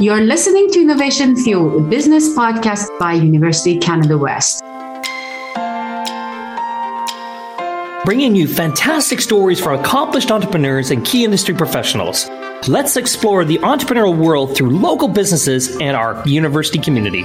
You're listening to Innovation Fuel, a business podcast by University Canada West. Bringing you fantastic stories from accomplished entrepreneurs and key industry professionals. Let's explore the entrepreneurial world through local businesses and our university community.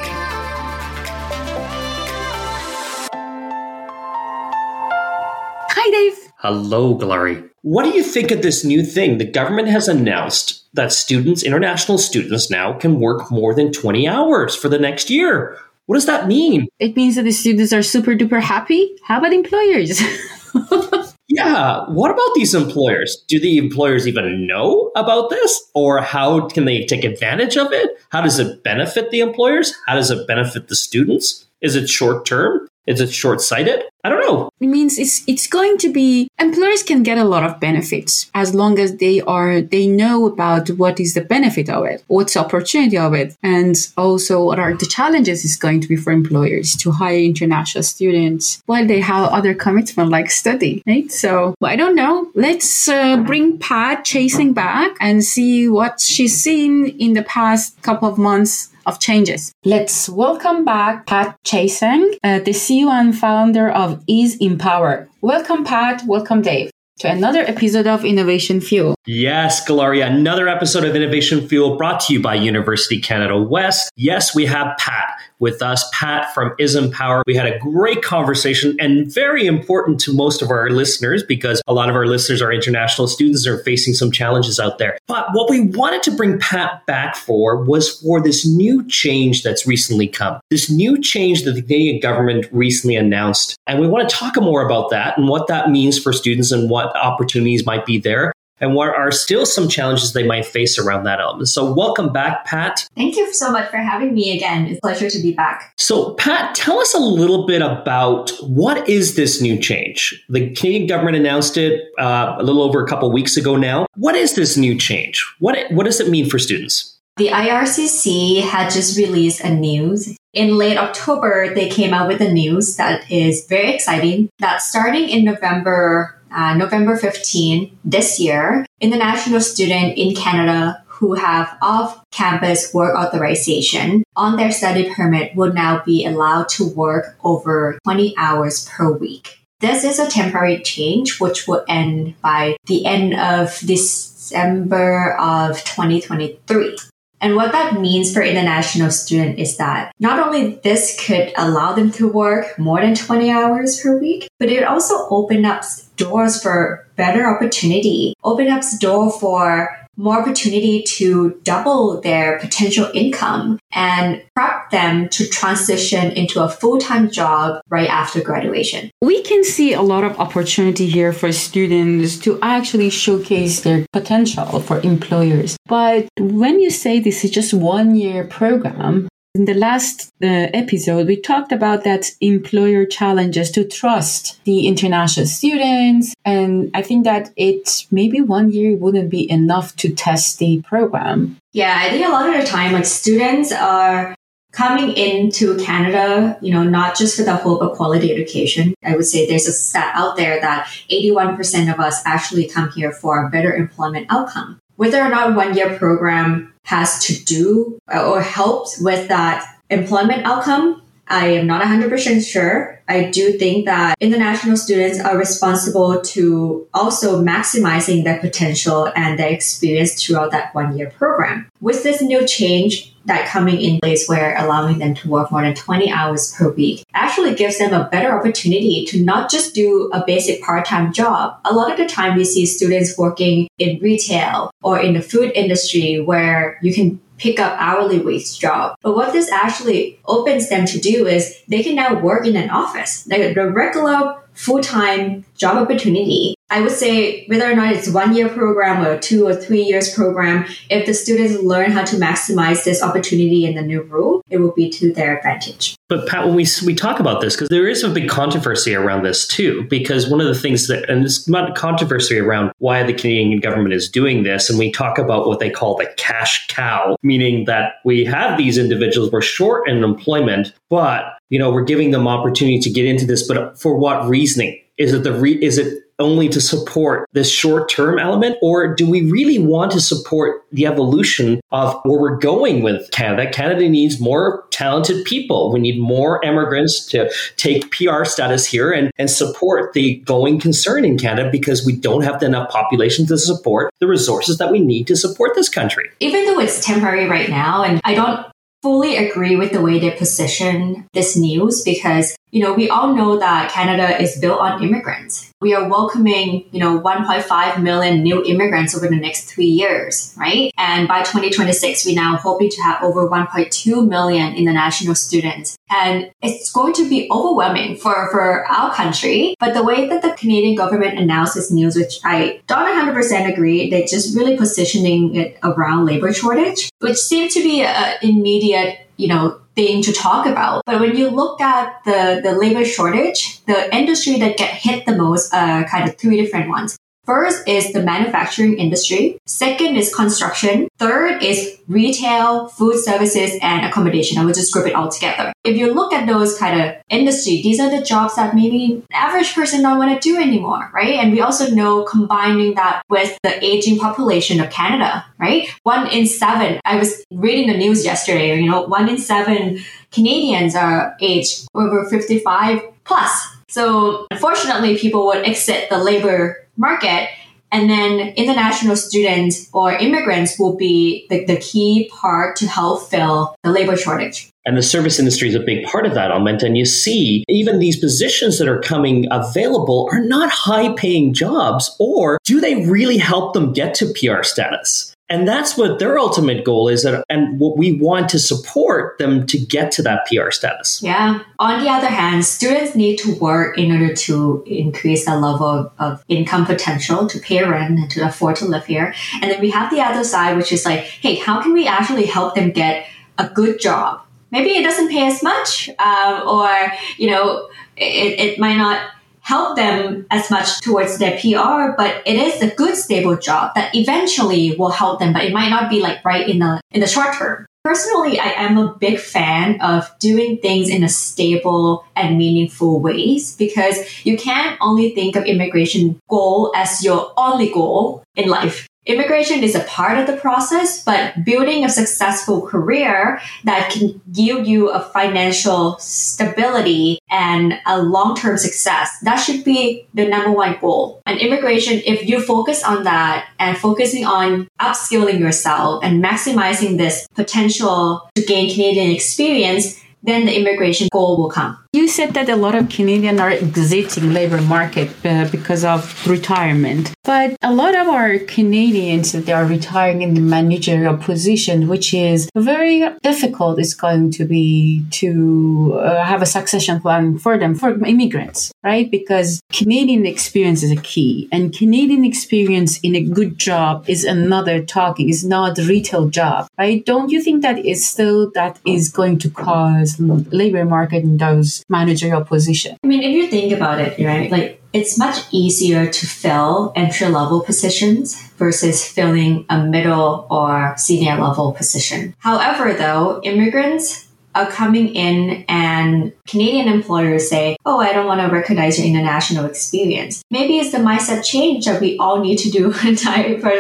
Hi, Dave. Hello, Glory. What do you think of this new thing? The government has announced that students, international students now, can work more than 20 hours for the next year. What does that mean? It means that the students are super duper happy. How about employers? yeah. What about these employers? Do the employers even know about this? Or how can they take advantage of it? How does it benefit the employers? How does it benefit the students? Is it short term? Is it short sighted? I don't know. It means it's it's going to be employers can get a lot of benefits as long as they are they know about what is the benefit of it, what's the opportunity of it, and also what are the challenges is going to be for employers to hire international students while they have other commitment like study, right? So I don't know. Let's uh, bring Pat chasing back and see what she's seen in the past couple of months of changes. Let's welcome back Pat Chaseng, uh, the CEO and founder of ISEMpower. Welcome, Pat. Welcome, Dave to another episode of Innovation Fuel. Yes, Gloria, another episode of Innovation Fuel brought to you by University Canada West. Yes, we have Pat with us, Pat from ISEMpower. We had a great conversation and very important to most of our listeners because a lot of our listeners are international students are facing some challenges out there. But what we wanted to bring Pat back for was for this new change that's recently come, this new change that the Canadian government recently announced. And we want to talk more about that and what that means for students and what opportunities might be there and what are still some challenges they might face around that element. So, welcome back, Pat. Thank you so much for having me again. It's a pleasure to be back. So, Pat, tell us a little bit about what is this new change? The Canadian government announced it uh, a little over a couple weeks ago now. What is this new change? What what does it mean for students? The IRCC had just released a news. In late October, they came out with a news that is very exciting. That starting in November uh, November 15 this year, international student in Canada who have off-campus work authorization on their study permit will now be allowed to work over 20 hours per week. This is a temporary change which will end by the end of December of 2023. And what that means for international student is that not only this could allow them to work more than 20 hours per week, but it also opens up doors for better opportunity, open up door for more opportunity to double their potential income and prep them to transition into a full-time job right after graduation. We can see a lot of opportunity here for students to actually showcase their potential for employers. But when you say this is just one year program, in the last uh, episode, we talked about that employer challenges to trust the international students. And I think that it maybe one year wouldn't be enough to test the program. Yeah, I think a lot of the time, like students are coming into Canada, you know, not just for the hope of quality education. I would say there's a stat out there that 81% of us actually come here for a better employment outcome. Whether or not one year program has to do or helps with that employment outcome, I am not 100% sure. I do think that international students are responsible to also maximizing their potential and their experience throughout that one year program. With this new change, that coming in place where allowing them to work more than 20 hours per week actually gives them a better opportunity to not just do a basic part-time job. A lot of the time we see students working in retail or in the food industry where you can pick up hourly wage job. But what this actually opens them to do is they can now work in an office, like the regular full-time job opportunity. I would say whether or not it's one year program or two or three years program, if the students learn how to maximize this opportunity in the new rule, it will be to their advantage. But Pat, when we we talk about this, because there is a big controversy around this too, because one of the things that, and it's not controversy around why the Canadian government is doing this, and we talk about what they call the cash cow, meaning that we have these individuals we're short in employment, but you know we're giving them opportunity to get into this, but for what reasoning? Is it the re- is it only to support this short term element, or do we really want to support the evolution of where we're going with Canada? Canada needs more talented people. We need more immigrants to take PR status here and, and support the going concern in Canada because we don't have enough population to support the resources that we need to support this country. Even though it's temporary right now, and I don't fully agree with the way they position this news because, you know, we all know that Canada is built on immigrants. We are welcoming, you know, 1.5 million new immigrants over the next three years, right? And by 2026, we now hoping to have over 1.2 million international students. And it's going to be overwhelming for, for our country. But the way that the Canadian government announced this news, which I don't 100% agree, they're just really positioning it around labor shortage, which seemed to be an immediate, you know, thing to talk about. But when you look at the, the labor shortage, the industry that get hit the most are kind of three different ones. First is the manufacturing industry. Second is construction. Third is retail, food services, and accommodation. I will just group it all together. If you look at those kind of industry, these are the jobs that maybe average person don't want to do anymore, right? And we also know combining that with the aging population of Canada, right? One in seven, I was reading the news yesterday, you know, one in seven Canadians are aged over 55 plus. So unfortunately, people would exit the labor market. And then international students or immigrants will be the, the key part to help fill the labor shortage. And the service industry is a big part of that element. And you see, even these positions that are coming available are not high paying jobs, or do they really help them get to PR status? And that's what their ultimate goal is, and what we want to support them to get to that PR status. Yeah. On the other hand, students need to work in order to increase their level of, of income potential to pay rent and to afford to live here. And then we have the other side, which is like, hey, how can we actually help them get a good job? Maybe it doesn't pay as much, um, or, you know, it, it might not help them as much towards their PR, but it is a good stable job that eventually will help them, but it might not be like right in the in the short term. Personally, I am a big fan of doing things in a stable and meaningful ways because you can't only think of immigration goal as your only goal in life. Immigration is a part of the process, but building a successful career that can give you a financial stability and a long-term success, that should be the number one goal. And immigration, if you focus on that and focusing on upskilling yourself and maximizing this potential to gain Canadian experience, then the immigration goal will come. You said that a lot of Canadians are exiting labor market uh, because of retirement, but a lot of our Canadians they are retiring in the managerial position, which is very difficult. It's going to be to uh, have a succession plan for them for immigrants, right? Because Canadian experience is a key, and Canadian experience in a good job is another talking. It's not retail job, right? Don't you think that is still that is going to cause labor market in those managerial position. I mean, if you think about it, right, like it's much easier to fill entry level positions versus filling a middle or senior level position. However, though, immigrants are coming in and Canadian employers say, Oh, I don't want to recognize your international experience. Maybe it's the mindset change that we all need to do entire for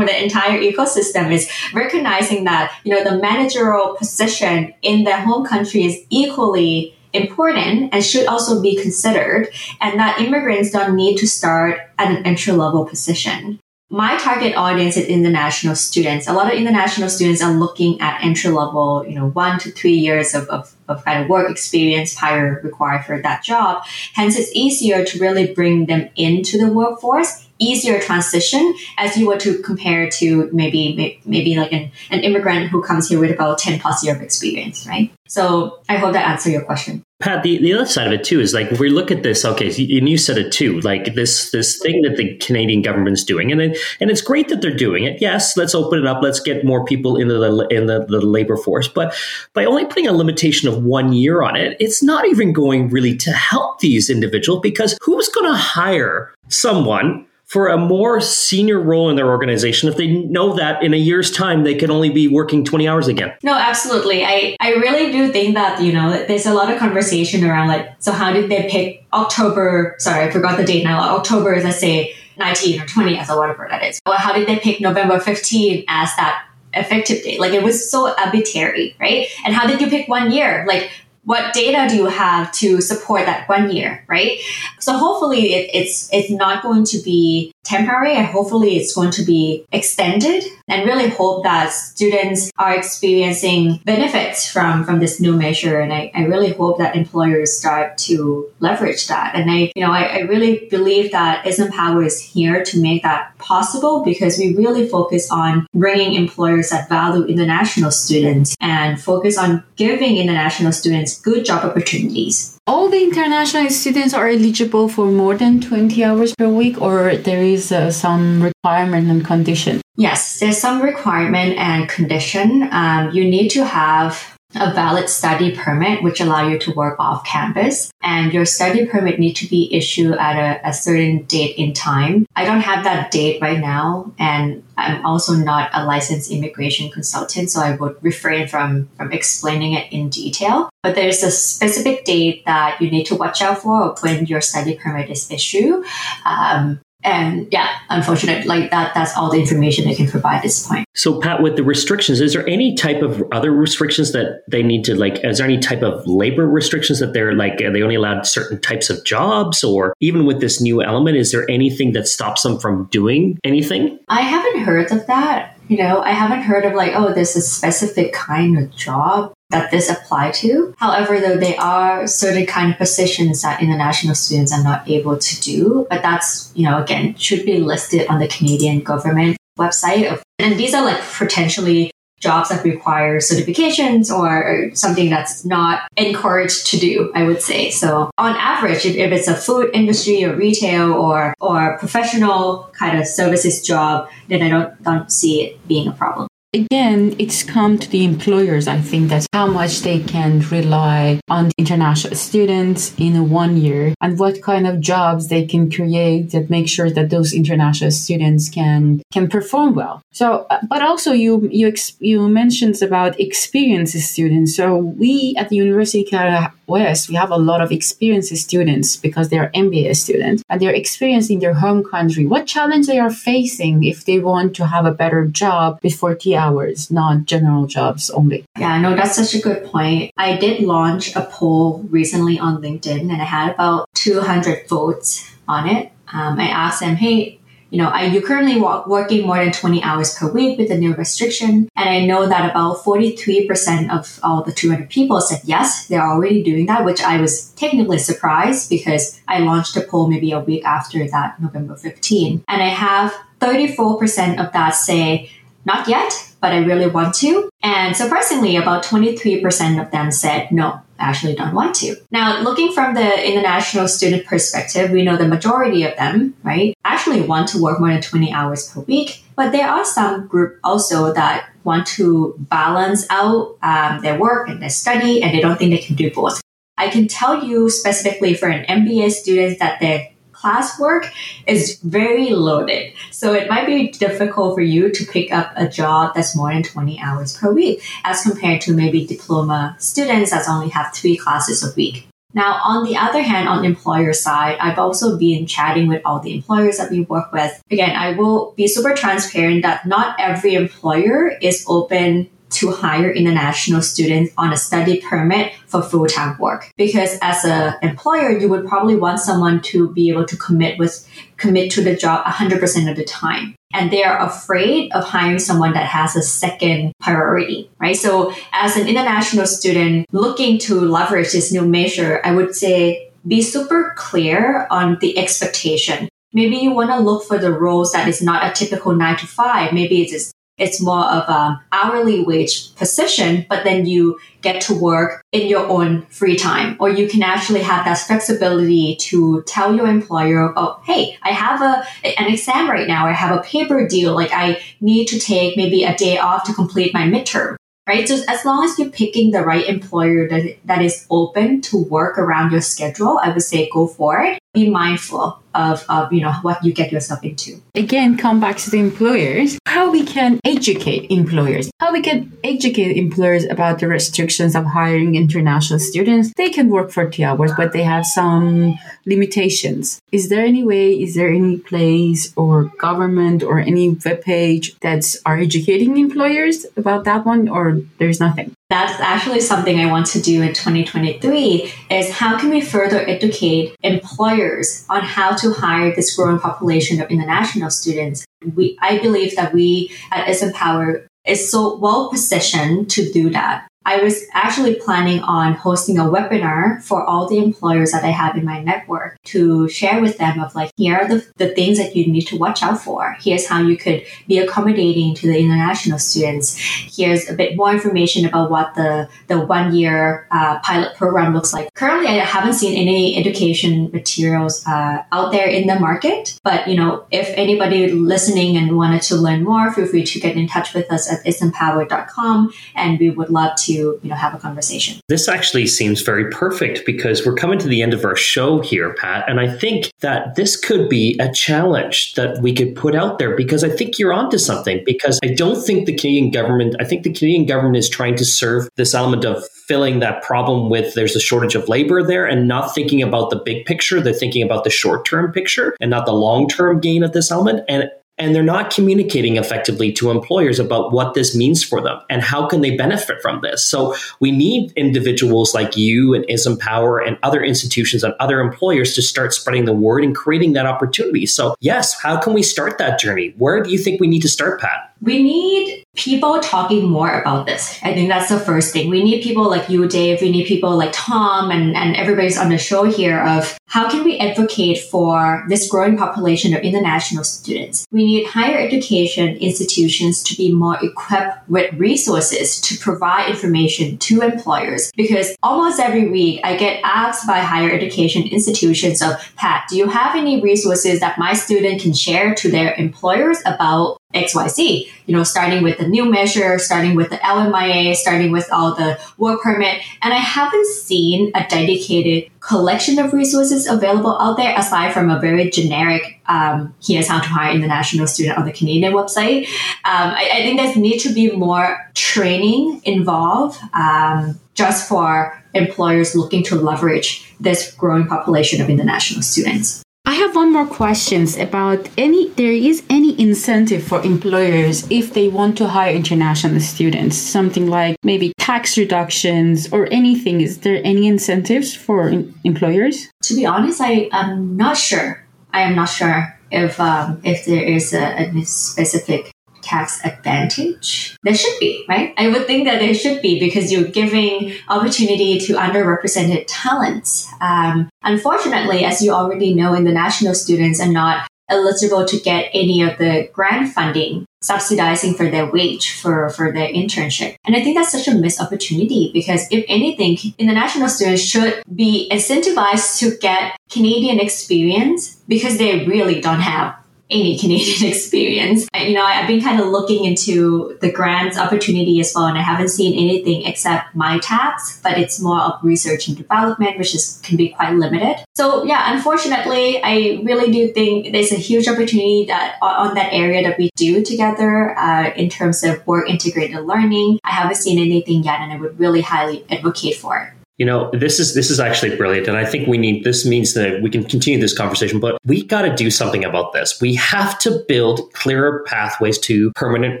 the entire ecosystem is recognizing that, you know, the managerial position in their home country is equally important and should also be considered, and that immigrants don't need to start at an entry level position. My target audience is international students. A lot of international students are looking at entry level, you know, one to three years of, of, of kind of work experience prior required for that job. Hence, it's easier to really bring them into the workforce easier transition as you were to compare to maybe maybe like an, an immigrant who comes here with about 10 plus year of experience right? So i hope that answers your question. Pat the, the other side of it too is like if we look at this okay and you said it too like this this thing that the canadian government's doing and it, and it's great that they're doing it. Yes let's open it up. Let's get more people into the in the, the labor force. But by only putting a limitation of one year on it it's not even going really to help these individuals because who's going to hire someone for a more senior role in their organization if they know that in a year's time they can only be working 20 hours again? No, absolutely. I, I really do think that, you know, there's a lot of conversation around like, so how did they pick October? Sorry, I forgot the date now. October, let's say 19 or 20 as or whatever that is. Or how did they pick November 15 as that effective date? Like it was so arbitrary, right? And how did you pick one year? Like what data do you have to support that one year, right? So hopefully it, it's it's not going to be temporary and hopefully it's going to be extended. And really hope that students are experiencing benefits from from this new measure. And I, I really hope that employers start to leverage that. And I you know I, I really believe that ISEMpower is here to make that possible because we really focus on bringing employers that value international students and focus on giving international students good job opportunities all the international students are eligible for more than 20 hours per week or there is uh, some requirement and condition? Yes there's some requirement and condition. Um, you need to have a valid study permit which allow you to work off campus. And your study permit need to be issued at a, a, certain date in time. I don't have that date right now and i'm also not a licensed immigration consultant so i would refrain from from explaining it in detail. But there's a specific date that you need to watch out for when your study permit is issued. Um, and yeah, unfortunate, like that, that's all the information they can provide at this point. So, Pat, with the restrictions, is there any type of other restrictions that they need to like? Is there any type of labor restrictions that they're like, are they only allowed certain types of jobs? Or even with this new element, is there anything that stops them from doing anything? I haven't heard of that. You know, I haven't heard of like, oh, there's a specific kind of job that this apply to. However, though there are certain kind of positions that international students are not able to do, but that's, you know, again, should be listed on the Canadian government website. And these are like potentially jobs that require certifications or something that's not encouraged to do, I would say. So on average, if, if it's a food industry or retail or, or professional kind of services job, then I don't, don't see it being a problem again, it's come to the employers. I think that's how much they can rely on international students in one year and what kind of jobs they can create that make sure that those international students can can perform well. So, uh, but also you you you mentioned about experienced students. So we at the University of West, we have a lot of experienced students because they are MBA students and they're experienced in their home country. What challenge they are facing if they want to have a better job before 40 hours, not general jobs only? Yeah, no, that's such a good point. I did launch a poll recently on LinkedIn and I had about 200 votes on it. Um, I asked them, hey, you know, are you currently working more than 20 hours per week with the new restriction? And I know that about 43% of all the 200 people said yes, they're already doing that, which I was technically surprised because I launched a poll maybe a week after that, November 15. And I have 34% of that say, not yet, but I really want to. And surprisingly, about 23% of them said, no, I actually don't want to. Now, looking from the international student perspective, we know the majority of them, right, actually want to work more than 20 hours per week. But there are some group also that want to balance out um, their work and their study, and they don't think they can do both. I can tell you specifically for an MBA student that their classwork is very loaded. So it might be difficult for you to pick up a job that's more than 20 hours per week as compared to maybe diploma students that only have three classes a week. Now, on the other hand, on employer side, I've also been chatting with all the employers that we work with. Again, I will be super transparent that not every employer is open to hire international students on a study permit for full-time work. Because as an employer, you would probably want someone to be able to commit with commit to the job 100% of the time. And they are afraid of hiring someone that has a second priority, right? So as an international student looking to leverage this new measure, I would say be super clear on the expectation. Maybe you want to look for the roles that is not a typical nine to five. Maybe it's it's more of an hourly wage position, but then you get to work in your own free time. Or you can actually have that flexibility to tell your employer, oh, hey, I have a, an exam right now. I have a paper deal. Like I need to take maybe a day off to complete my midterm. Right. So as long as you're picking the right employer that, that is open to work around your schedule, I would say go for it. Be mindful of, of you know what you get yourself into. Again come back to the employers. How we can educate employers. How we can educate employers about the restrictions of hiring international students. They can work 40 hours but they have some limitations. Is there any way is there any place or government or any web page that's are educating employers about that one or there's nothing that's actually something I want to do in 2023 is how can we further educate employers on how to hire this growing population of international students. We, I believe that we at ISEMpower is so well positioned to do that. I was actually planning on hosting a webinar for all the employers that I have in my network to share with them of like, here are the, the things that you need to watch out for. Here's how you could be accommodating to the international students. Here's a bit more information about what the, the one year uh, pilot program looks like. Currently, I haven't seen any education materials uh, out there in the market, but you know, if anybody listening and wanted to learn more, feel free to get in touch with us at isempower.com and we would love to you know have a conversation. This actually seems very perfect because we're coming to the end of our show here, Pat, and I think that this could be a challenge that we could put out there because I think you're onto something because I don't think the Canadian government I think the Canadian government is trying to serve this element of filling that problem with there's a shortage of labor there and not thinking about the big picture. They're thinking about the short term picture and not the long term gain of this element. And and they're not communicating effectively to employers about what this means for them and how can they benefit from this. So we need individuals like you and ISEMpower and other institutions and other employers to start spreading the word and creating that opportunity. So yes how can we start that journey? Where do you think we need to start pat? We need people talking more about this. I think that's the first thing. We need people like you, Dave. We need people like Tom and, and everybody's on the show here of how can we advocate for this growing population of international students? We need higher education institutions to be more equipped with resources to provide information to employers because almost every week I get asked by higher education institutions of, Pat, do you have any resources that my student can share to their employers about XYZ, you know, starting with the new measure, starting with the LMIA, starting with all the work permit. And I haven't seen a dedicated collection of resources available out there aside from a very generic, um, here's how to hire international student on the Canadian website. Um, I, I, think there needs to be more training involved, um, just for employers looking to leverage this growing population of international students. I have one more questions about any there is any incentive for employers if they want to hire international students something like maybe tax reductions or anything. Is there any incentives for in- employers? To be honest I am not sure. I am not sure if um, if there is a, a specific tax advantage? There should be, right? I would think that there should be because you're giving opportunity to underrepresented talents. Um, unfortunately, as you already know, international students are not eligible to get any of the grant funding subsidizing for their wage for, for their internship. And I think that's such a missed opportunity because if anything, international students should be incentivized to get Canadian experience because they really don't have any Canadian experience. You know, I've been kind of looking into the grants opportunity as well, and I haven't seen anything except Mitacs, but it's more of research and development, which is can be quite limited. So yeah, unfortunately, I really do think there's a huge opportunity that on that area that we do together uh, in terms of work integrated learning. I haven't seen anything yet, and I would really highly advocate for it. You know, this is this is actually brilliant, and I think we need. This means that we can continue this conversation, but we got to do something about this. We have to build clearer pathways to permanent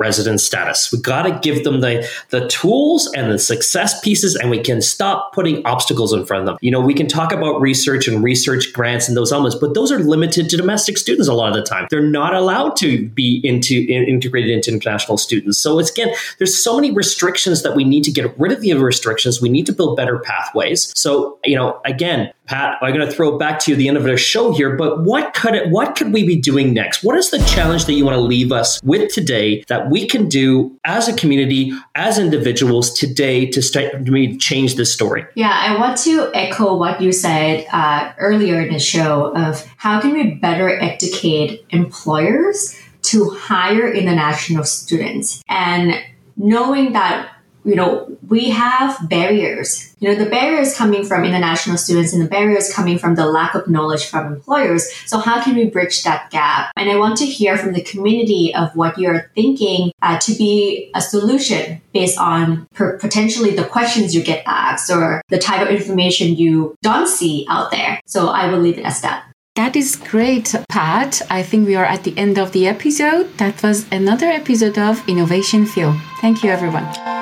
resident status. We got to give them the the tools and the success pieces, and we can stop putting obstacles in front of them. You know, we can talk about research and research grants and those elements, but those are limited to domestic students a lot of the time. They're not allowed to be into in, integrated into international students. So it's again, there's so many restrictions that we need to get rid of the restrictions. We need to build better pathways pathways. So, you know, again, Pat, I'm going to throw it back to you the end of the show here, but what could it, what could we be doing next? What is the challenge that you want to leave us with today that we can do as a community, as individuals today to start to change this story? Yeah, I want to echo what you said uh, earlier in the show of how can we better educate employers to hire international students and knowing that you know, we have barriers. You know, the barriers coming from international students and the barriers coming from the lack of knowledge from employers. So how can we bridge that gap? And I want to hear from the community of what you're thinking uh, to be a solution based on per- potentially the questions you get asked or the type of information you don't see out there. So I will leave it as that. That is great, Pat. I think we are at the end of the episode. That was another episode of Innovation Fuel. Thank you, everyone.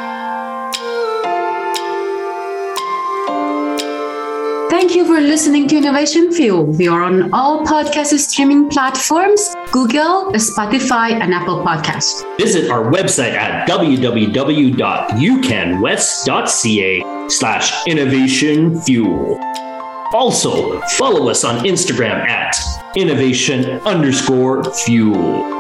Thank you for listening to Innovation Fuel. We are on all podcast streaming platforms Google, Spotify, and Apple Podcasts. Visit our website at www.ucanwest.ca slash innovation fuel. Also, follow us on Instagram at innovation underscore fuel.